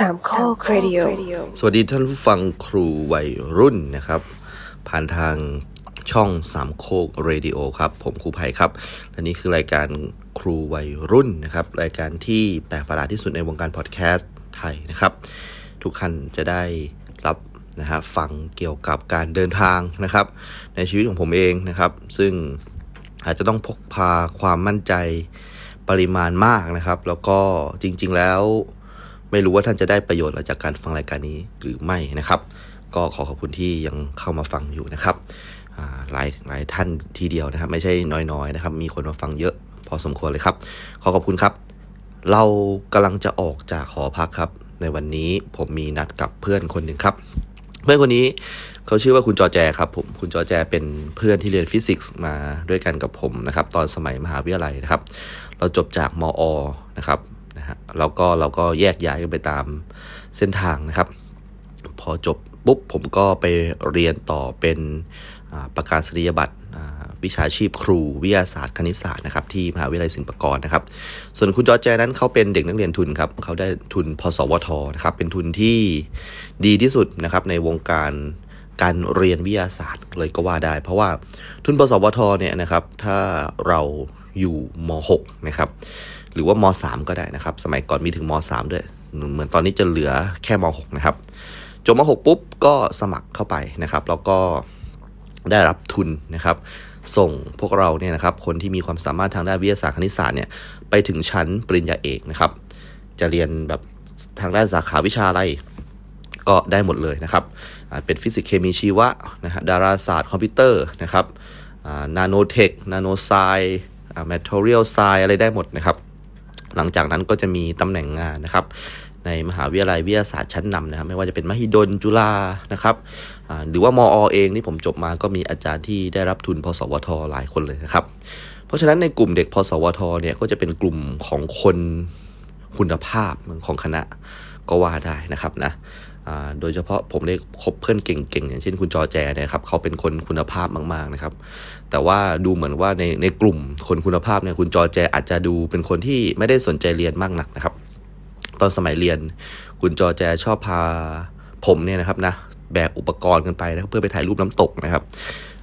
สามโครดิโอสวัสดีท่านผู้ฟังครูวัยรุ่นนะครับ ผ่านทางช่องสามโคกเรดิโอครับ ผมครูไผ่ครับและนี่คือรายการครูวัยรุ่นนะครับ รายการที่แปลกประหลาดที่สุดในวงการพอดแคสต์ไทยนะครับ ทุกท่านจะได้รับนะฮะฟังเกี่ยวกับการเดินทางนะครับ ในชีวิตของผมเองนะครับ ซึ่งอาจจะต้องพกพาความมั่นใจปริมาณมากนะครับ แล้วก็จริง ๆ แล้ว ไม่รู้ว่าท่านจะได้ประโยชน์จากการฟังรายการนี้หรือไม่นะครับ ก็ขอขอบคุณที่ยังเข้ามาฟังอยู่นะครับหลายหลายท่านทีเดียวนะครับ ไม่ใช่น้อยๆนะครับ มีคนมาฟังเยอะพอสมควรเลยครับ ขอขอบคุณครับ เรากำลังจะออกจากหอพักครับ ในวันนี้ผมมีนัดกับเพื่อนคนหนึ่งครับ เพื่อนคนนี้เขาชื่อว่าคุณจอแจครับผมคุณจอแจเป็นเพื่อนที่เรียนฟิสิกส์มาด้วยกันกับผมนะครับ ตอนสมัยมหาวิทยาลัยนะครับ เราจบจากมอ นะครับ ฮะแล้วก็เราก็แยกย้ายกันไปตามเส้นทางนะครับ พอจบปุ๊บผมก็ไปเรียนต่อเป็นประกาศนียบัตรวิชาชีพครูวิทยาศาสตร์คณิตศาสตร์นะครับที่มหาวิทยาลัยศิลปากรนะครับ ส่วนคุณจอแจนั้นเขาเป็นเด็กนักเรียนทุนครับเขาได้ทุนพสวทนะครับเป็นทุนที่ดีที่สุดนะครับในวงการการเรียนวิทยาศาสตร์เลยก็ว่าได้ เพราะว่าทุนพสวทเนี่ยนะครับถ้าเราอยู่ม .6 นะครับ หรือว่าม3ก็ได้นะครับ สมัยก่อนมีถึงม3ด้วย เหมือนตอนนี้จะเหลือแค่ม6นะครับ จบม6ปุ๊บก็สมัครเข้าไปนะครับ แล้วก็ได้รับทุนนะครับ ส่งพวกเราเนี่ยนะครับ คนที่มีความสามารถทางด้านวิทยาศาสตร์คณิตศาสตร์เนี่ย ไปถึงชั้นปริญญาเอกนะครับ จะเรียนแบบทางด้านสาขาวิชาอะไรก็ได้หมดเลยนะครับ เป็นฟิสิกส์เคมีชีวะนะฮะดาราศาสตร์คอมพิวเตอร์นะครับ nanotech nano sci material sci อะไรได้หมดนะครับ หลังจากนั้นก็จะมีตำแหน่งงานนะครับ ในมหาวิทยาลัยวิทยาศาสตร์ชั้นนำนะครับไม่ว่าจะเป็นมหิดลจุฬานะครับหรือว่ามอเองที่ผมจบมาก็มีอาจารย์ที่ได้รับทุน พสวทหลายคนเลยนะครับ เพราะฉะนั้นในกลุ่มเด็ก พสวทเนี่ยก็จะเป็นกลุ่มของคนคุณภาพของคณะก็ว่าได้นะครับนะ โดยเฉพาะผมได้คบเพื่อนเก่งๆ อย่างเช่นคุณจอแจเนี่ยครับเขาเป็นคนคุณภาพมากๆนะครับ แต่ว่าดูเหมือนว่าในในกลุ่มคนคุณภาพเนี่ยคุณจอแจอาจจะดูเป็นคนที่ไม่ได้สนใจเรียนมากนักนะครับ ตอนสมัยเรียนคุณจอแจชอบพาผมเนี่ยนะครับนะแบกอุปกรณ์กันไปนะเพื่อไปถ่ายรูปน้ำตกนะครับ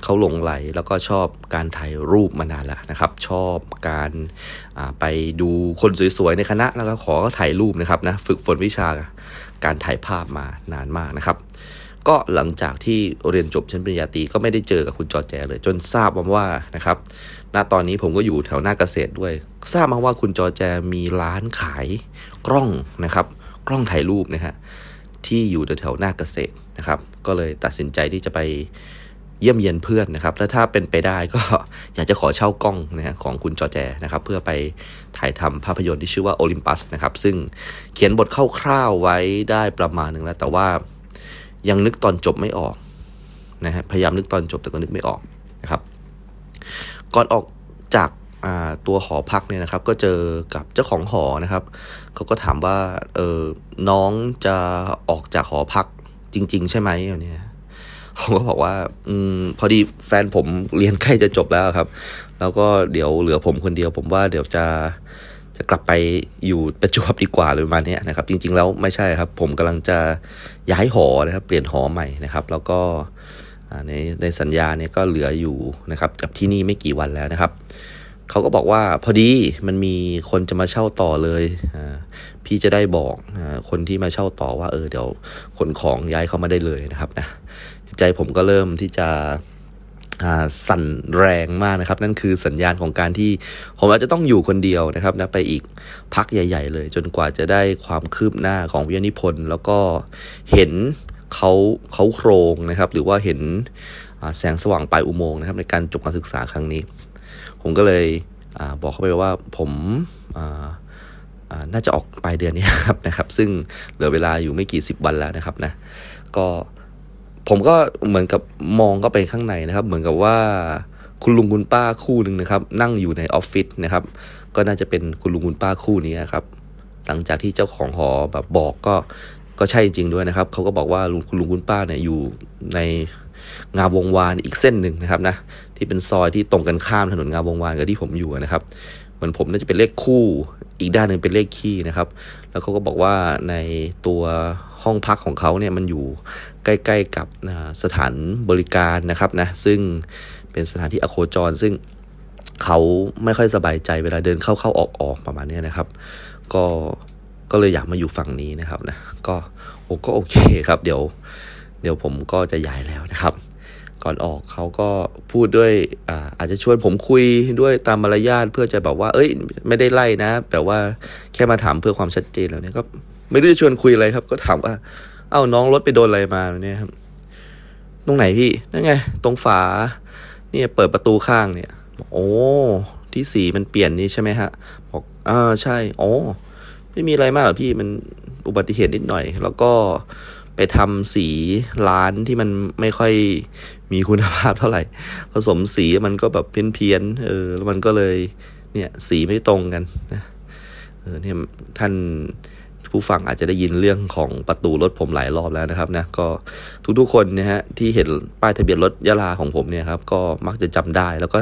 เขาหลงไหลแล้วก็ชอบการถ่ายรูปมานานแล้วนะครับ ชอบการไปดูคนสวยๆในคณะแล้วก็ขอถ่ายรูปนะครับนะฝึกฝนวิชา การถ่ายภาพมานานมากนะครับ ก็หลังจากที่เรียนจบชั้นปริญญาตรีก็ไม่ได้เจอกับคุณจอแจเลย จนทราบมาว่านะครับณตอนนี้ผมก็อยู่แถวหน้าเกษตรด้วย ทราบมาว่าคุณจอแจมีร้านขายกล้องนะครับ กล้องถ่ายรูปนะฮะที่อยู่แถวหน้าเกษตรนะครับ ก็เลยตัดสินใจที่จะไป เยี่ยมเยียนเพื่อนนะครับ แล้วถ้าเป็นไปได้ก็อยากจะขอเช่ากล้องนะของคุณจอแจนะครับ เพื่อไปถ่ายทำภาพยนตร์ที่ชื่อว่าโอลิมปัสนะครับ ซึ่งเขียนบทคร่าวๆไว้ได้ประมาณหนึ่งแล้ว แต่ว่ายังนึกตอนจบไม่ออกนะฮะพยายามนึกตอนจบแต่ก็นึกไม่ออกนะครับ ก่อนออกจากาตัวหอพักเนี่ยนะครับ ก็เจอกับเจ้าของหอนะครับเขาก็ถามว่าเออน้องจะออกจากหอพักจริง ๆ ใช่ไหมเนี่ย ผมก็บอกว่า อืม พอดีแฟนผมเรียนใกล้จะจบแล้วครับ แล้วก็เดี๋ยวเหลือผมคนเดียว ผมว่าเดี๋ยวจะจะกลับไปอยู่ประจวบดีกว่าเลยประมาณเนี้ยนะครับ จริง ๆ แล้วไม่ใช่ครับ ผมกำลังจะย้ายหอนะครับ เปลี่ยนหอใหม่นะครับ แล้วก็ในในสัญญาเนี่ยก็เหลืออยู่นะครับกับที่นี่ไม่กี่วันแล้วนะครับเขาก็บอกว่าพอดีมันมีคนจะมาเช่าต่อเลยพี่จะได้บอกคนที่มาเช่าต่อว่า เออเดี๋ยวขนของย้ายเข้ามาได้เลยนะครับนะ ใจผมก็เริ่มที่จะสั่นแรงมากนะครับ นั่นคือสัญญาณของการที่ผมอาจจะต้องอยู่คนเดียวนะครับนะไปอีกพักใหญ่ ๆ เลย จนกว่าจะได้ความคืบหน้าของวิทยานิพนธ์แล้วก็เห็นเขาเขาโครงนะครับ หรือว่าเห็นแสงสว่างปลายอุโมงค์นะครับ ในการจบการศึกษาครั้งนี้ ผมก็เลยอบอกเขาไปว่าผมน่าจะออกปลายเดือนนี้ครับนะครับ ซึ่งเหลือเวลาอยู่ไม่กี่สิบวันแล้วนะครับนะก็ ผมก็เหมือนกับมองก็ไปข้างในนะครับ เหมือนกับว่าคุณลุงคุณป้าคู่หนึ่งนะครับ นั่งอยู่ในออฟฟิศนะครับ ก็น่าจะเป็นคุณลุงคุณป้าคู่นี้ครับ หลังจากที่เจ้าของหอแบบบอกก็ก็ใช่จริงด้วยนะครับเขาก็บอกว่าลุงคุณลุงคุณป้าเนี่ยอยู่ในงามวงวานอีกเส้นหนึ่งนะครับนะที่เป็นซอยที่ตรงกันข้ามถนนงามวงวานกับที่ผมอยู่นะครับเหมือนผมน่าจะเป็นเลขคู่ อีกด้านหนึ่งเป็นเลขคี่นะครับ แล้วเขาก็บอกว่าในตัวห้องพักของเขาเนี่ยมันอยู่ใกล้ๆกับสถานบริการนะครับนะซึ่งเป็นสถานที่อโคจร ซึ่งเขาไม่ค่อยสบายใจเวลาเดินเข้าๆออกๆประมาณนี้นะครับ ก็ก็เลยอยากมาอยู่ฝั่งนี้นะครับนะก็โอ้ก็โอเคครับ เดี๋ยว เดี๋ยวผมก็จะย้ายแล้วนะครับ ก่อนออกเขาก็พูดด้วยอาอาจจะชวนผมคุยด้วยตามมารยาทเพื่อจะบอกว่า เอ้ย ไม่ได้ไล่นะ แต่ว่าแค่มาถามเพื่อความชัดเจนแล้วเนี่ยก็ไม่ได้ชวนคุยอะไรครับ ก็ถามว่า เอ้าน้องรถไปโดนอะไรมาเนี่ยครับ ตรงไหนพี่นั่นไง ตรงฝา เนี่ยเปิดประตูข้างเนี่ยโอ้ที่สีมันเปลี่ยนนี่ใช่ไหมฮะบอกอ่าใช่โอ้ไม่มีอะไรมากหรอพี่มันอุบัติเหตุนิดหน่อย แล้วก็ไปทำสีร้านที่มันไม่ค่อย มีคุณภาพเท่าไหร่ ผสมสีมันก็แบบเพี้ยนๆเออแล้วมันก็เลยเนี่ยสีไม่ตรงกันนะเออเนี่ยท่านผู้ฟังอาจจะได้ยินเรื่องของประตูรถผมหลายรอบแล้วนะครับนะก็ทุกๆคนนะฮะที่เห็นป้ายทะเบียนรถยะลาของผมเนี่ยครับก็มักจะจำได้ แล้วก็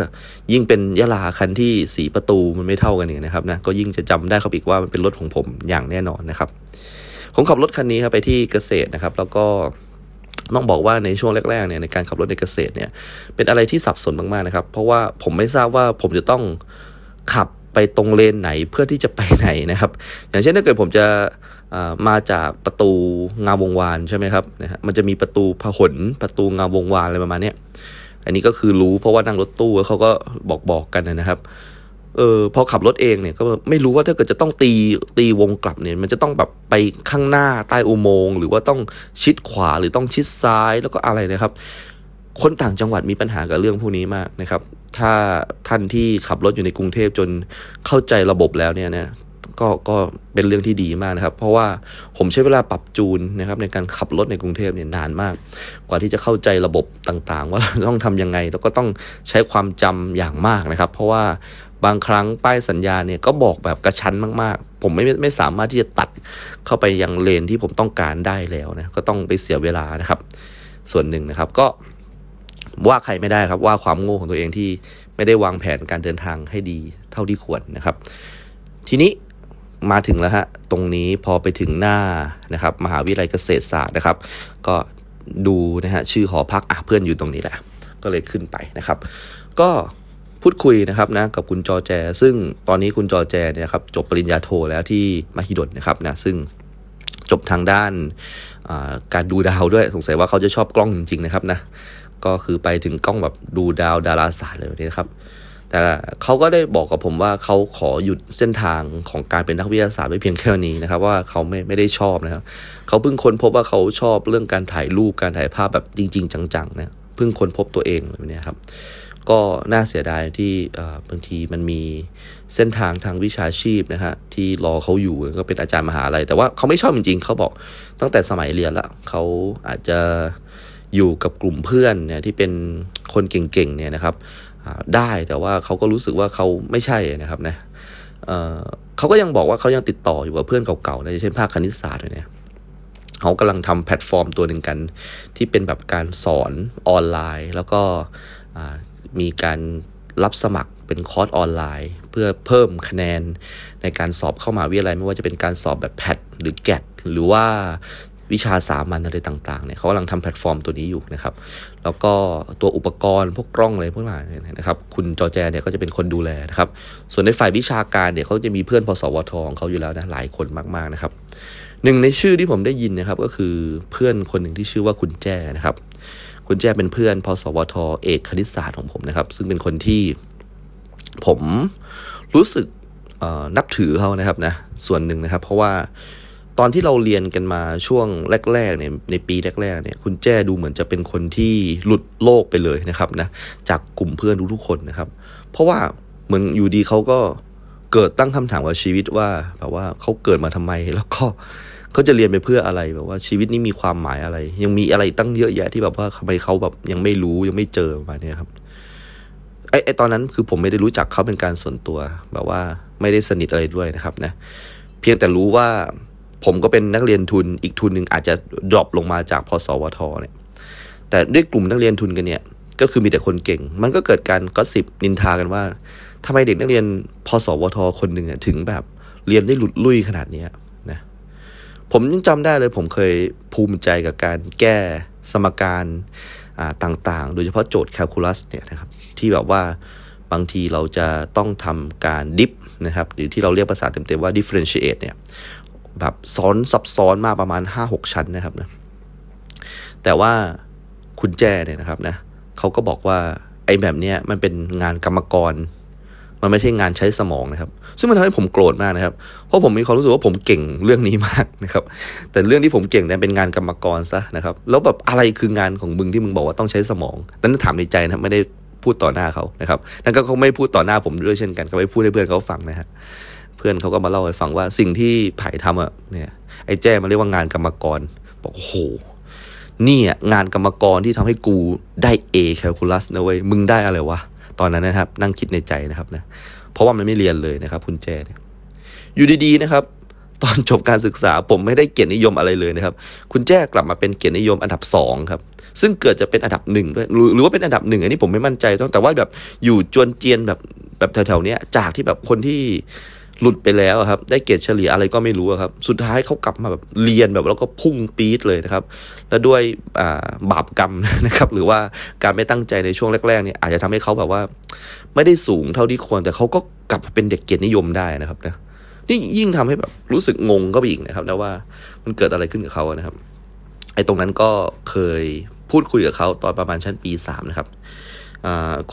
ยิ่งเป็นยะลาคันที่สีประตูมันไม่เท่ากันอย่างนะครับนะก็ยิ่งจะจำได้เขาอีกว่ามันเป็นรถของผมอย่างแน่นอนนะครับผมขับรถคันนี้ครับไปที่เกษตรนะครับ แล้วก็ ต้องบอกว่าในช่วงแรกๆเนี่ยในการขับรถในเกษตรเนี่ยเป็นอะไรที่สับสนมากๆนะครับ เพราะว่าผมไม่ทราบว่าผมจะต้องขับไปตรงเลนไหนเพื่อที่จะไปไหนนะครับ อย่างเช่นถ้าเกิดผมจะมาจากประตูงามวงวานใช่ไหมครับนะฮะมันจะมีประตูพหลประตูงามวงวานอะไรประมาณนี้อันนี้ก็คือรู้เพราะว่านั่งรถตู้เขาก็บอกบอกกันนะครับ เออพอขับรถเองเนี่ยก็ไม่รู้ว่าถ้าเกิดจะต้องตีตีวงกลับเนี่ยมันจะต้องแบบไปข้างหน้าใต้อุโมงค์หรือว่าต้องชิดขวาหรือต้องชิดซ้ายแล้วก็อะไรนะครับ คนต่างจังหวัดมีปัญหากับเรื่องพวกนี้มากนะครับ ถ้าท่านที่ขับรถอยู่ในกรุงเทพจนเข้าใจระบบแล้วเนี่ยนะก็ก็เป็นเรื่องที่ดีมากนะครับ เพราะว่าผมใช้เวลาปรับจูนนะครับ ในการขับรถในกรุงเทพเนี่ยนานมาก กว่าที่จะเข้าใจระบบต่างๆ ว่าต้องทํำยังไงแล้วก็ต้องใช้ความจำอย่างมากนะครับ เพราะว่า บางครั้งป้ายสัญญาเนี่ยก็บอกแบบกระชั้นมากๆ ผมไม่ไม่สามารถที่จะตัดเข้าไปยังเลนที่ผมต้องการได้แล้วนะก็ต้องไปเสียเวลานะครับ ส่วนหนึ่งนะครับก็ว่าใครไม่ได้ครับว่าความโง่ของตัวเองที่ไม่ได้วางแผนการเดินทางให้ดีเท่าที่ควรนะครับ ทีนี้มาถึงแล้วฮะตรงนี้พอไปถึงหน้านะครับ มหาวิทยาลัยเกษตรศาสตร์นะครับ ก็ดูนะฮะชื่อหอพักอะเพื่อนอยู่ตรงนี้แหละ ก็เลยขึ้นไปนะครับ ก็ พูดคุยนะครับนะกับคุณจอแจ ซึ่งตอนนี้คุณจอแจเนี่ยครับจบปริญญาโทแล้วที่มหิดลนะครับนะซึ่งจบทางด้านการดูดาวด้วยสงสัยว่าเขาจะชอบกล้องจริงๆนะครับนะก็คือไปถึงกล้องแบบดูดาวดาราศาสตร์เลยนะครับ แต่เขาก็ได้บอกกับผมว่าเขาขอหยุดเส้นทางของการเป็นนักวิทยาศาสตร์ไว้เพียงแค่นี้นะครับ ว่าเขาไม่ไม่ได้ชอบนะครับเขาเพิ่งค้นพบว่าเขาชอบเรื่องการถ่ายรูปการถ่ายภาพแบบจริง ๆ จังๆนะเพิ่งค้นพบตัวเองแบบนี้ครับ ก็น่าเสียดายที่บางทีมันมีเส้นทางทางวิชาชีพนะฮะที่รอเขาอยู่ก็เป็นอาจารย์มหาลัย แต่ว่าเขาไม่ชอบจริงๆ เขาบอกตั้งแต่สมัยเรียนละเขาอาจจะอยู่กับกลุ่มเพื่อนเนี่ยที่เป็นคนเก่งๆเนี่ยนะครับได้แต่ว่าเขาก็รู้สึกว่าเขาไม่ใช่นะครับนะเขาก็ยังบอกว่าเขายังติดต่ออยู่กับเพื่อนเก่าๆนะเช่นภาคคณิตศาสตร์เนี่ยเขากำลังทำแพลตฟอร์มตัวหนึ่งกัน ที่เป็นแบบการสอนออนไลน์ แล้วก็ มีการรับสมัครเป็นคอร์สออนไลน์ เพื่อเพิ่มคะแนนในการสอบเข้ามาวิทยาลัยไม่ว่าจะเป็นการสอบแบบแพทหรือแกดหรือว่าวิชาสามัญอะไรต่างๆเนี่ยเขากำลังทำแพลตฟอร์มตัวนี้อยู่นะครับ แล้วก็ตัวอุปกรณ์พวกกล้องอะไรพวกนั้นนะครับ คุณจอแจเนี่ยก็จะเป็นคนดูแลนะครับ ส่วนในฝ่ายวิชาการเนี่ยเขาจะมีเพื่อนพสวทของเขาอยู่แล้วนะหลายคนมากๆนะครับหนึ่งในชื่อที่ผมได้ยินนะครับก็คือเพื่อนคนหนึ่งที่ชื่อว่าคุณแจนะครับ คุณแจ้เป็นเพื่อนพสวทเอกคณิตศาสตร์ของผมนะครับ ซึ่งเป็นคนที่ผมรู้สึกนับถือเขานะครับนะส่วนหนึ่งนะครับ เพราะว่าตอนที่เราเรียนกันมาช่วงแรกๆเนี่ยในปีแรกๆเนี่ยคุณแจ้ดูเหมือนจะเป็นคนที่หลุดโลกไปเลยนะครับนะจากกลุ่มเพื่อนทุกๆคนนะครับ เพราะว่าเหมือนอยู่ดีเขาก็เกิดตั้งคำถามว่าชีวิตว่าแบบว่าเขาเกิดมาทำไมแล้วก็ เขาจะเรียนไปเพื่ออะไรแบบว่าชีวิตนี้มีความหมายอะไร ยังมีอะไรตั้งเยอะแยะที่แบบว่าทำไมเขาแบบยังไม่รู้ยังไม่เจอมาเนี่ยครับไอ้ไอตอนนั้นคือผมไม่ได้รู้จักเขาเป็นการส่วนตัว แบบว่าไม่ได้สนิทอะไรด้วยนะครับนะ เพียงแต่รู้ว่าผมก็เป็นนักเรียนทุนอีกทุนหนึ่งอาจจะดรอปลงมาจากพสวทเนี่ยแต่ด้วยกลุ่มนักเรียนทุนกันเนี่ย ก็คือมีแต่คนเก่ง มันก็เกิดการก็สิบนินทากันว่าทำไมเด็กนักเรียนพสวทคนหนึ่งถึงแบบเรียนได้หลุดลุ่ยขนาดนี้นะ ผมยังจำได้เลยผมเคยภูมิใจกับการแก้สมการต่างๆ โดยเฉพาะโจทย์แคลคูลัสเนี่ยนะครับที่แบบว่าบางทีเราจะต้องทำการดิฟนะครับหรือที่เราเรียกภาษาเต็มๆว่า differentiate เนี่ยแบบซ้อนซับซ้อนมากประมาณ 5-6 ชั้นนะครับนะแต่ว่าคุณแจ้เนี่ยนะครับนะเขาก็บอกว่าไอ้แบบเนี้ยมันเป็นงานกรรมกร มันไม่ใช่งานใช้สมองนะครับ ซึ่งมันทำให้ผมโกรธมากนะครับ เพราะผมมีความรู้สึกว่าผมเก่งเรื่องนี้มากนะครับ แต่เรื่องที่ผมเก่งเนี่ยเป็นงานกรรมกรซะนะครับ แล้วแบบอะไรคืองานของมึงที่มึงบอกว่าต้องใช้สมองนั้นถามในใจนะไม่ได้พูดต่อหน้าเขานะครับนั่นก็เขาไม่พูดต่อหน้าผมด้วยเช่นกันเขาไม่พูดให้เพื่อนเขาฟังนะฮะ เพื่อนเขาก็มาเล่าให้ฟังว่าสิ่งที่ไผ่ทำอะเนี่ยไอ้แจ้มันเรียกว่างานกรรมกร บอกโอ้โหนี่อะงานกรรมกรที่ทำให้กูได้ A calculus นะเว้ย มึงได้อะไรวะ ตอนนั้นนะครับ นั่งคิดในใจนะครับนะเพราะว่ามันไม่เรียนเลยนะครับคุณแจเนี่ยอยู่ดีๆนะครับ ตอนจบการศึกษาผมไม่ได้เกียรตินิยมอะไรเลยนะครับ คุณแจ้กลับมาเป็นเกียรตินิยมอันดับสองครับซึ่งเกิดจะเป็นอันดับหนึ่งด้วยหรือว่าเป็นอันดับหนึ่งอันนี้ผมไม่มั่นใจต้องแต่ว่าแบบอยู่จวนเจียนแบบแบบแถวๆนี้จากที่แบบคนที่ หลุดไปแล้วครับ ได้เกรดเฉลี่ยอะไรก็ไม่รู้ครับ สุดท้ายเขากลับมาแบบเรียนแบบแล้วก็พุ่งปี๊ดเลยนะครับ แล้วด้วยบาปกรรมนะครับ หรือว่าการไม่ตั้งใจในช่วงแรกๆเนี่ยอาจจะทำให้เขาแบบว่า ไม่ได้สูงเท่าที่ควร แต่เขาก็กลับเป็นเด็กเกียรตินิยมได้นะครับนะนี่ยิ่งทำให้แบบรู้สึกงงก็ไปอีกนะครับนะว่ามันเกิดอะไรขึ้นกับเขานะครับ ไอ้ตรงนั้นก็เคยพูดคุยกับเขาตอนประมาณชั้นปีสามนะครับ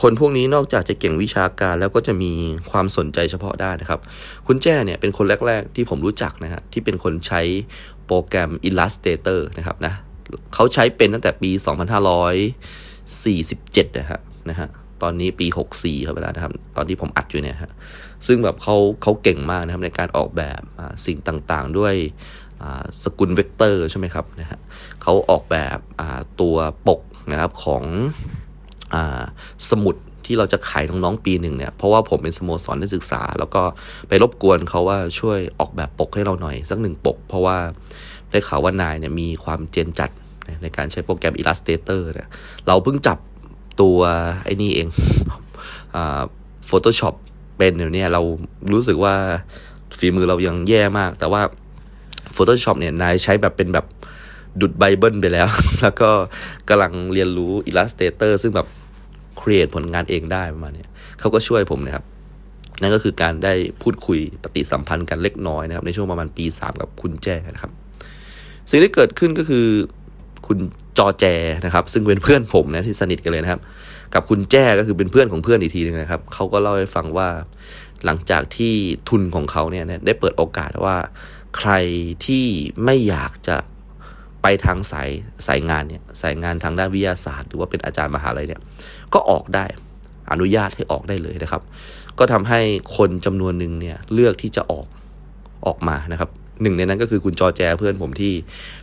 คนพวกนี้นอกจากจะเก่งวิชาการแล้วก็จะมีความสนใจเฉพาะด้านนะครับ คุณแจ้เนี่ยเป็นคนแรก ๆ ที่ผมรู้จักนะฮะที่เป็นคนใช้โปรแกรม Illustrator นะครับนะเขาใช้เป็นตั้งแต่ปี 2547 นะฮะนะฮะตอนนี้ปี 64ครับเวลานะครับ ตอนที่ผมอัดอยู่เนี่ยฮะซึ่งแบบเขาเขาเก่งมากนะครับในการออกแบบสิ่งต่างๆด้วยสกุลเวกเตอร์ใช่ไหมครับนะฮะเขาออกแบบตัวปกนะครับของ สมุดที่เราจะขายน้องๆปีหนึ่งเนี่ย เพราะว่าผมเป็นสโมสรนักศึกษา แล้วก็ไปรบกวนเขาว่าช่วยออกแบบปกให้เราหน่อยสักหนึ่งปก เพราะว่าได้ข่าวว่านายเนี่ยมีความเจนจัดในการใช้โปรแกรม Illustrator เนี่ย เราเพิ่งจับตัวไอ้นี่เองอ Photoshop เป็นเดี๋ยวนี้เรารู้สึกว่าฝีมือเรายังแย่มาก แต่ว่า Photoshop เนี่ยนายใช้แบบเป็นแบบดุดไบเบิลไปแล้ว แล้วก็กำลังเรียนรู้ Illustrator ซึ่งแบบ ครีเอทผลงานเองได้ประมาณนี้เขาก็ช่วยผมนะครับ นั่นก็คือการได้พูดคุยปฏิสัมพันธ์กันเล็กน้อยนะครับ ในช่วงประมาณปีสามกับคุณแจนะครับ สิ่งที่เกิดขึ้นก็คือคุณจอแจนะครับ ซึ่งเป็นเพื่อนผมนะที่สนิทกันเลยนะครับ กับคุณแจ้ก็คือเป็นเพื่อนของเพื่อนอีกทีนึงนะครับเขาก็เล่าให้ฟังว่าหลังจากที่ทุนของเขาเนี่ยได้เปิดโอกาสว่าใครที่ไม่อยากจะ ไปทางสายสายงานเนี่ยสายงานทางด้านวิทยาศาสตร์ หรือว่าเป็นอาจารย์มหาลัยเนี่ยก็ออกได้อนุญาตให้ออกได้เลยนะครับ ก็ทำให้คนจำนวนหนึ่งเนี่ยเลือกที่จะออกออกมานะครับหนึ่งในนั้นก็คือคุณจอแจเพื่อนผมที่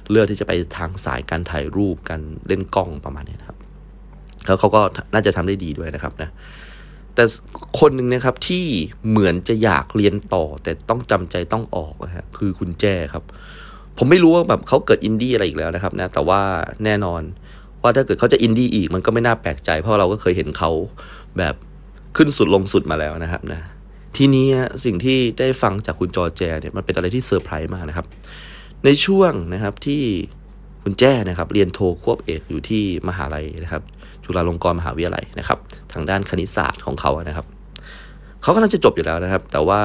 เลือกที่จะไปทางสายการถ่ายรูปการเล่นกล้องประมาณนี้นะครับแล้วเขาก็น่าจะทำได้ดีด้วยนะครับนะแต่คนหนึ่งนะครับที่เหมือนจะอยากเรียนต่อแต่ต้องจำใจต้องออกนะฮะคือคุณแจครับ ผมไม่รู้ว่าแบบเขาเกิดอินดี้อะไรอีกแล้วนะครับนะแต่ว่าแน่นอนว่าถ้าเกิดเขาจะอินดี้อีกมันก็ไม่น่าแปลกใจ เพราะเราก็เคยเห็นเขาแบบขึ้นสุดลงสุดมาแล้วนะครับนะทีนี้สิ่งที่ได้ฟังจากคุณจอแจเนี่ยมันเป็นอะไรที่เซอร์ไพรส์มากนะครับ ในช่วงนะครับที่คุณแจ้นะครับ เรียนโทควบเอกอยู่ที่มหาลัยนะครับ จุฬาลงกรณ์มหาวิทยาลัยนะครับ ทางด้านคณิตศาสตร์ของเขานะครับเขาก็น่าจะจบอยู่แล้วนะครับ แต่ว่า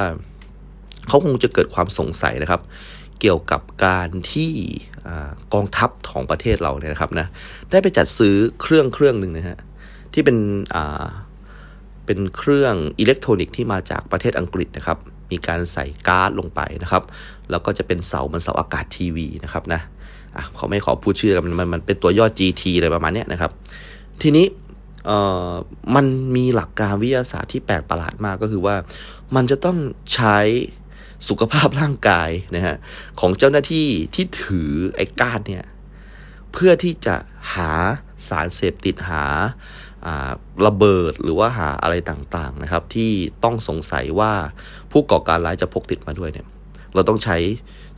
เขาคงจะเกิดความสงสัยนะครับ เกี่ยวกับการที่กองทัพของประเทศเราเนี่ยนะครับนะได้ไปจัดซื้อเครื่องเครื่องหนึ่งนะฮะที่เป็นเป็นเครื่องอิเล็กทรอนิกส์ที่มาจากประเทศอังกฤษนะครับ มีการใส่การ์ดลงไปนะครับ แล้วก็จะเป็นเสาเหมือนเสาอากาศทีวีนะครับนะอะเขาไม่ขอพูดชื่อมันมันมันเป็นตัวย่อ GT อะไรประมาณนี้นะครับ ทีนี้เอ่อมันมีหลักการวิทยาศาสตร์ที่แปลกประหลาดมากก็คือว่า มันจะต้องใช้ สุขภาพร่างกายนะฮะของเจ้าหน้าที่ที่ถือไอ้ก้านเนี่ยเพื่อที่จะหาสารเสพติดหาระเบิดหรือว่าหาอะไรต่างๆนะครับ ที่ต้องสงสัยว่าผู้ก่อการร้ายจะพกติดมาด้วยเนี่ยเราต้องใช้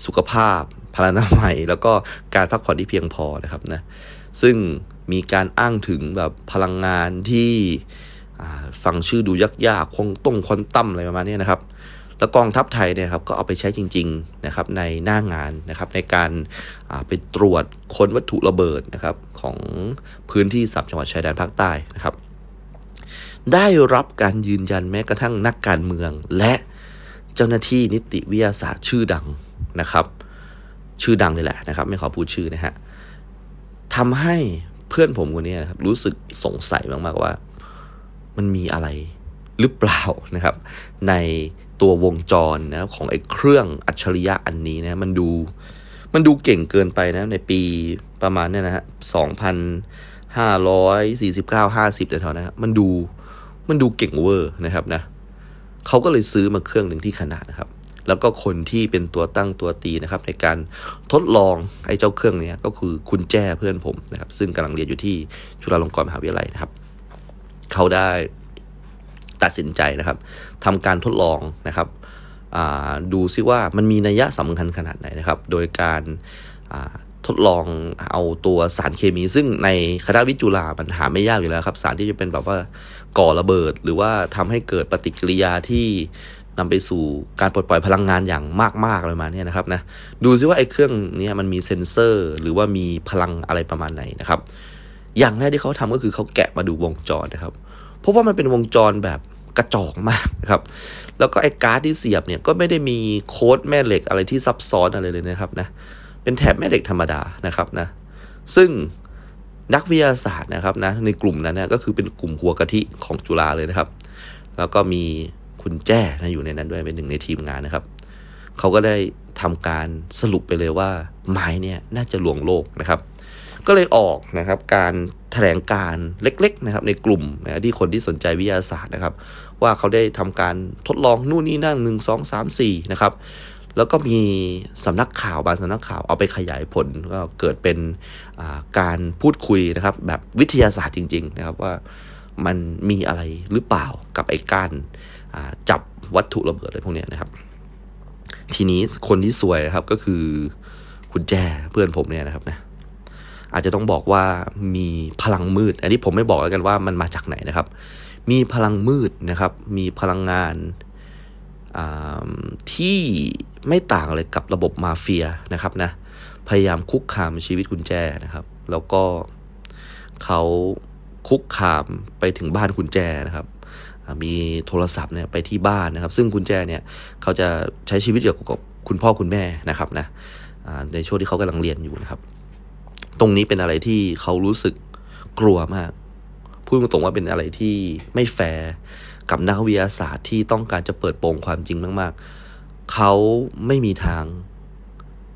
สุขภาพพลานามัยแล้วก็การพักผ่อนที่เพียงพอนะครับนะซึ่งมีการอ้างถึงแบบพลังงานที่ฟังชื่อดูยากๆคงต้งคอนตั้มอะไรประมาณนี้นะครับ แล้วกองทัพไทยเนี่ยครับก็เอาไปใช้จริงๆนะครับในหน้างานนะครับในการไปตรวจค้นวัตถุระเบิดนะครับของพื้นที่สับจังหวัดชายแดนภาคใต้นะครับ ได้รับการยืนยันแม้กระทั่งนักการเมือง และเจ้าหน้าที่นิติวิทยาศาสตร์ชื่อดังนะครับ ชื่อดังเลยแหละนะครับ ไม่ขอพูดชื่อนะฮะทำให้เพื่อนผมคนนี้ครับรู้สึกสงสัยมากๆว่า มันมีอะไรหรือเปล่านะครับ ใน ตัววงจรนะของไอ้เครื่องอัจฉริยะอันนี้นะมันดูมันดูเก่งเกินไปนะในปีประมาณเนี่ยนะฮะสองพันห้าร้อยสี่สิบเก้าห้าสิบแต่เท่านะมันดูมันดูเก่งเวอร์นะครับนะเขาก็เลยซื้อมาเครื่องหนึ่งที่ขนาดนะครับ แล้วก็คนที่เป็นตัวตั้งตัวตีนะครับ ในการทดลองไอ้เจ้าเครื่องนี้ก็คือคุณแจ้เพื่อนผมนะครับ ซึ่งกำลังเรียนอยู่ที่จุฬาลงกรณ์มหาวิทยาลัยนะครับ เขาได้ ตัดสินใจนะครับทำการทดลองนะครับดูซิว่ามันมีนัยสำคัญขนาดไหนนะครับ โดยการทดลองเอาตัวสารเคมี ซึ่งในคณะวิจุฬามันหาไม่ยากอยู่แล้วครับสารที่จะเป็นแบบว่าก่อระเบิด หรือว่าทำให้เกิดปฏิกิริยาที่นำไปสู่การปลดปล่อยพลังงานอย่างมากๆเลยมาเนี่ยนะครับนะดูซิว่าไอ้เครื่องนี้มันมีเซ็นเซอร์ หรือว่ามีพลังอะไรประมาณไหนนะครับ อย่างแรกที่เขาทำก็คือเขาแกะมาดูวงจรนะครับ เพราะว่ามันเป็นวงจรแบบกระจอกมากนะครับ แล้วก็ไอ้การ์ดที่เสียบเนี่ยก็ไม่ได้มีโค้ดแม่เหล็กอะไรที่ซับซ้อนอะไรเลยนะครับนะ เป็นแถบแม่เหล็กธรรมดานะครับนะ ซึ่งนักวิทยาศาสตร์นะครับนะในกลุ่มนั้นนะก็คือเป็นกลุ่มหัวกะทิของจุฬาเลยนะครับ แล้วก็มีคุณแจ้นะอยู่ในนั้นด้วยเป็นหนึ่งในทีมงานนะครับ เขาก็ได้ทำการสรุปไปเลยว่าไม้เนี่ยน่าจะลวงโลกนะครับ ก็เลยออกนะครับการแถลงการเล็กๆนะครับในกลุ่มนะที่คนที่สนใจวิทยาศาสตร์นะครับ ว่าเขาได้ทำการทดลองนู่นนี่นั่นหนึ่งสองสามสี่นะครับแล้วก็มีสำนักข่าวบางสำนักข่าวเอาไปขยายผลก็เกิดเป็นการพูดคุยนะครับ แบบวิทยาศาสตร์จริง ๆ นะครับว่ามันมีอะไรหรือเปล่ากับไอ้การจับวัตถุระเบิดอะไรพวกนี้นะครับ ทีนี้คนที่สวยครับก็คือคุณแจ้เพื่อนผมเนี่ยนะครับนะ อาจจะต้องบอกว่ามีพลังมืด อันนี้ผมไม่บอกแล้วกันว่ามันมาจากไหนนะครับ มีพลังมืดนะครับ มีพลังงานที่ไม่ต่างเลยกับระบบมาเฟียนะครับนะพยายามคุกคามชีวิตคุณแจนะครับ แล้วก็เขาคุกคามไปถึงบ้านคุณแจนะครับมีโทรศัพท์เนี่ยไปที่บ้านนะครับ ซึ่งคุณแจเนี่ยเขาจะใช้ชีวิตอยู่กับคุณพ่อคุณแม่นะครับนะในช่วงที่เขากำลังเรียนอยู่นะครับ ตรงนี้เป็นอะไรที่เขารู้สึกกลัวมาก พูดตรงๆว่าเป็นอะไรที่ไม่แฟร์กับนักวิทยาศาสตร์ที่ต้องการจะเปิดโปงความจริงมาก ๆ เขาไม่มีทาง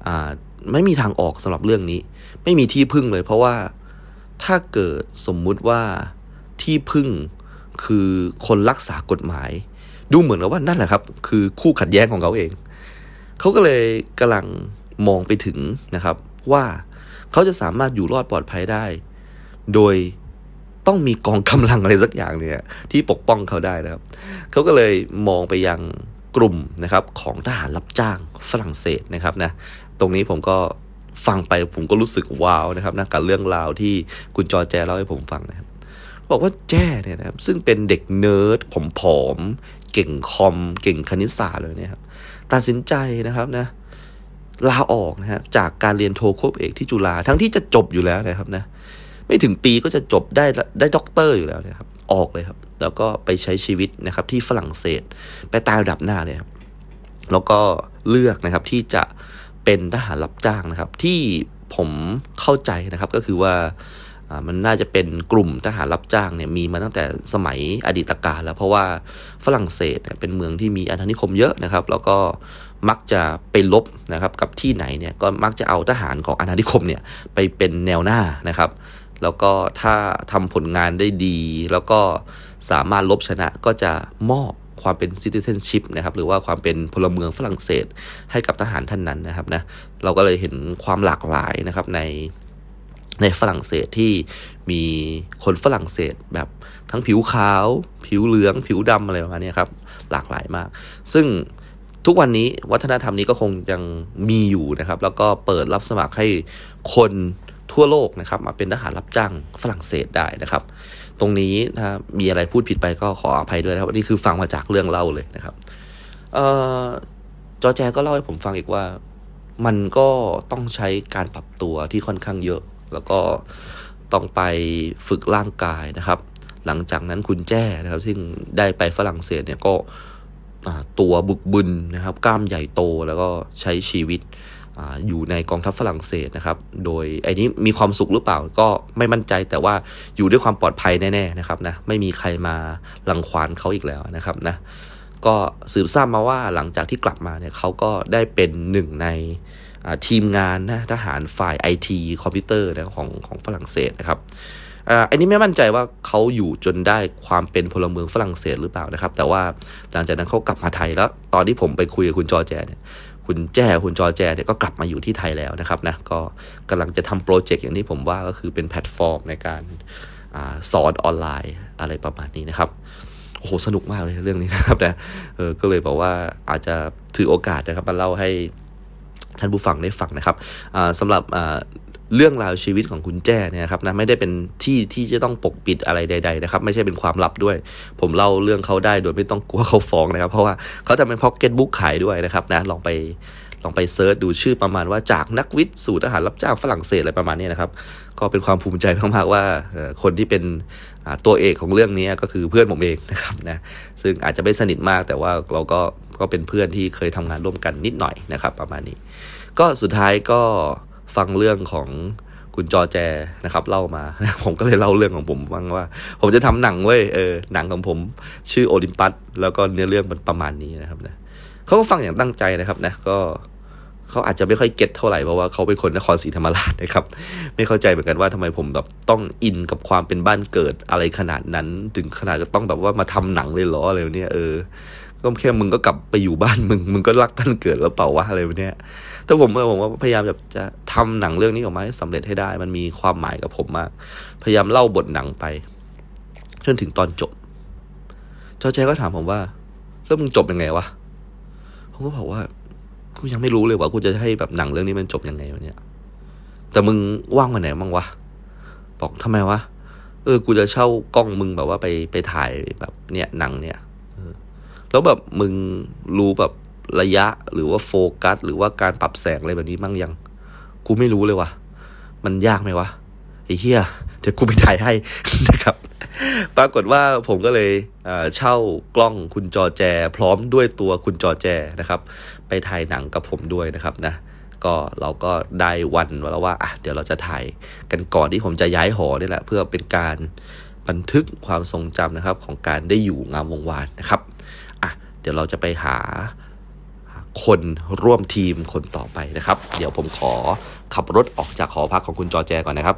อ่าไม่มีทางออกสำหรับเรื่องนี้ ไม่มีที่พึ่งเลย เพราะว่าถ้าเกิดสมมุติว่าที่พึ่งคือคนรักษากฎหมาย ดูเหมือนกับว่านั่นแหละครับ คือคู่ขัดแย้งของเขาเอง เขาก็เลยกำลังมองไปถึงนะครับว่า เขาจะสามารถอยู่รอดปลอดภัยได้ โดยต้องมีกองกำลังอะไรสักอย่างเนี่ยที่ปกป้องเขาได้นะครับ เขาก็เลยมองไปยังกลุ่มนะครับของทหารรับจ้างฝรั่งเศสนะครับนะตรงนี้ผมก็ฟังไปผมก็รู้สึกว้าวนะครับนะกับเรื่องราวที่คุณจอแจเล่าให้ผมฟังนะครับบอกว่าแจ้เนี่ยนะครับซึ่งเป็นเด็กเนิร์ดผอมๆเก่งคอม เก่งคณิตศาสตร์เลยเนี่ยครับตัดสินใจนะครับนะ ลาออกนะครับจากการเรียนโทโคบเอกที่จุฬาทั้งที่จะจบอยู่แล้วนะครับนะไม่ถึงปีก็จะจบได้ได้ด็อกเตอร์อยู่แล้วนะครับออกเลยครับ แล้วก็ไปใช้ชีวิตนะครับที่ฝรั่งเศสไปตายเอาดาบหน้าเลยครับแล้วก็เลือกนะครับที่จะเป็นทหารรับจ้างนะครับ ที่ผมเข้าใจนะครับก็คือว่ามันน่าจะเป็นกลุ่มทหารรับจ้างเนี่ยมีมาตั้งแต่สมัยอดีตกาลแล้วเพราะว่าฝรั่งเศสเป็นเมืองที่มีอาณานิคมเยอะนะครับ แล้วก็ มักจะไปรบนะครับกับที่ไหนเนี่ยก็มักจะเอาทหารของอาณานิคมเนี่ยไปเป็นแนวหน้านะครับ แล้วก็ถ้าทำผลงานได้ดี แล้วก็สามารถลบชนะก็จะมอบความเป็น citizenship นะครับหรือว่าความเป็นพลเมืองฝรั่งเศสให้กับทหารท่านนั้นนะครับนะเราก็เลยเห็นความหลากหลายนะครับในในฝรั่งเศสที่มีคนฝรั่งเศสแบบทั้งผิวขาว ผิวเหลือง ผิวดำอะไรประมาณนี้ครับหลากหลายมาก ซึ่ง ทุกวันนี้วัฒนธรรมนี้ก็คงยังมีอยู่นะครับ แล้วก็เปิดรับสมัครให้คนทั่วโลกนะครับมาเป็นทหารรับจ้างฝรั่งเศสได้นะครับ ตรงนี้ถ้ามีอะไรพูดผิดไปก็ขออภัยด้วยนะครับนี่คือฟังมาจากเรื่องเล่าเลยนะครับออจอแจก็เล่าให้ผมฟังอีกว่ามันก็ต้องใช้การปรับตัวที่ค่อนข้างเยอะ แล้วก็ต้องไปฝึกร่างกายนะครับ หลังจากนั้นคุณแจ้นะครับ ซึ่งได้ไปฝรั่งเศสเนี่ยก็ ตัวบึกบึนนะครับ กล้ามใหญ่โตแล้วก็ใช้ชีวิตออยู่ในกองทัพฝรั่งเศสนะครับ โดยไอ้นี้มีความสุขหรือเปล่าก็ไม่มั่นใจแต่ว่าอยู่ด้วยความปลอดภัยแน่ๆนะครับนะไม่มีใครมาลังควานเขาอีกแล้วนะครับนะก็สืบทราบมาว่าหลังจากที่กลับมาเนี่ยเขาก็ได้เป็นหนึ่งในทีมงานนะทหารฝ่ายไอทีคอมพิวเตอร์นะของของฝรั่งเศสนะครับ อันนี้ไม่มั่นใจว่าเขาอยู่จนได้ความเป็นพลเมืองฝรั่งเศสหรือเปล่านะครับ แต่ว่าหลังจากนั้นเขากลับมาไทยแล้ว ตอนที่ผมไปคุยกับคุณจอแจเนี่ยคุณแจ้คุณจอแจเนี่ยก็กลับมาอยู่ที่ไทยแล้วนะครับนะก็กำลังจะทำโปรเจกต์อย่างที่ผมว่าก็คือเป็นแพลตฟอร์มในการสอนออนไลน์อะไรประมาณนี้นะครับโอ้โหสนุกมากเลยเรื่องนี้นะครับนะเออก็เลยบอกว่าอาจจะถือโอกาสนะครับมาเล่าให้ท่านผู้ฟังได้ฟังนะครับสำหรับ เรื่องราวชีวิตของคุณแจ้เนี่ยครับนะไม่ได้เป็นที่ที่จะต้องปกปิดอะไรใด ๆ นะครับ ไม่ใช่เป็นความลับด้วย ผมเล่าเรื่องเขาได้โดยไม่ต้องกลัวเขาฟ้องนะครับ เพราะว่าเขาจะเป็นพ็อกเก็ตบุ๊กขายด้วยนะครับนะลองไปลองไปเซิร์ชดูชื่อประมาณว่าจากนักวิทย์สู่ทหารรับจ้างฝรั่งเศสอะไรประมาณนี้นะครับ ก็เป็นความภูมิใจมากๆว่าคนที่เป็นตัวเอกของเรื่องนี้ก็คือเพื่อนผมเองนะครับนะซึ่งอาจจะไม่สนิทมากแต่ว่าเราก็ก็เป็นเพื่อนที่เคยทำงานร่วมกันนิดหน่อยนะครับ ประมาณนี้ ก็สุดท้ายก็ ฟังเรื่องของคุณจอแจนะครับ เล่ามา ผมก็เลยเล่าเรื่องของผมฟังว่า ผมจะทำหนังเว้ยเออหนังของผม ชื่อโอลิมปัสแล้วก็เนื้อเรื่องมันประมาณนี้นะครับนะเขาก็ฟังอย่างตั้งใจนะครับนะก็เขาอาจจะไม่ค่อยเก็ตเท่าไหร่เพราะว่าเขาเป็นคนนครศรีธรรมราชนะครับ ไม่เข้าใจเหมือนกันว่าทำไมผมแบบต้องอินกับความเป็นบ้านเกิดอะไรขนาดนั้น ถึงขนาดจะต้องแบบว่ามาทำหนังเลยเหรออะไรเนี้ยเออ ก็แค่มึงก็กลับไปอยู่บ้านมึง มึงก็รักบ้านเกิดแล้วเปล่าวะอะไรแบบเนี้ยแต่ผมผมว่าพยายามแบบจะทำหนังเรื่องนี้ออกมาให้สำเร็จให้ได้ มันมีความหมายกับผมมาก พยายามเล่าบทหนังไป จนถึงตอนจบจอแจก็ถามผมว่า แล้วมึงจบยังไงวะ ผมก็บอกว่า กูยังไม่รู้เลยว่ากูจะให้แบบหนังเรื่องนี้มันจบยังไงวะเนี่ย แต่มึงว่างมาไหนบ้างวะ บอกทำไมวะ เออ กูจะเช่ากล้องมึงแบบว่าไปไปถ่ายแบบเนี่ยหนังเนี่ย แล้วแบบมึงรู้แบบระยะหรือว่าโฟกัส หรือว่าการปรับแสงอะไรแบบนี้มั่งยัง กูไม่รู้เลยวะมันยากไหมวะไอ้เหี้ยเดี๋ยวกูไปถ่ายให้นะครับ ปรากฏว่าผมก็เลยเช่ากล้องคุณจอแจ พร้อมด้วยตัวคุณจอแจนะครับ ไปถ่ายหนังกับผมด้วยนะครับนะก็เราก็ได้วันแล้วว่าอะเดี๋ยวเราจะถ่ายกันก่อนที่ผมจะย้ายหอนี่แหละ เพื่อเป็นการบันทึกความทรงจำนะครับของการได้อยู่งามวงวานนะครับ เดี๋ยวเราจะไปหาคนร่วมทีมคนต่อไปนะครับ เดี๋ยวผมขอขับรถออกจากหอพักของคุณจอแจก่อนนะครับ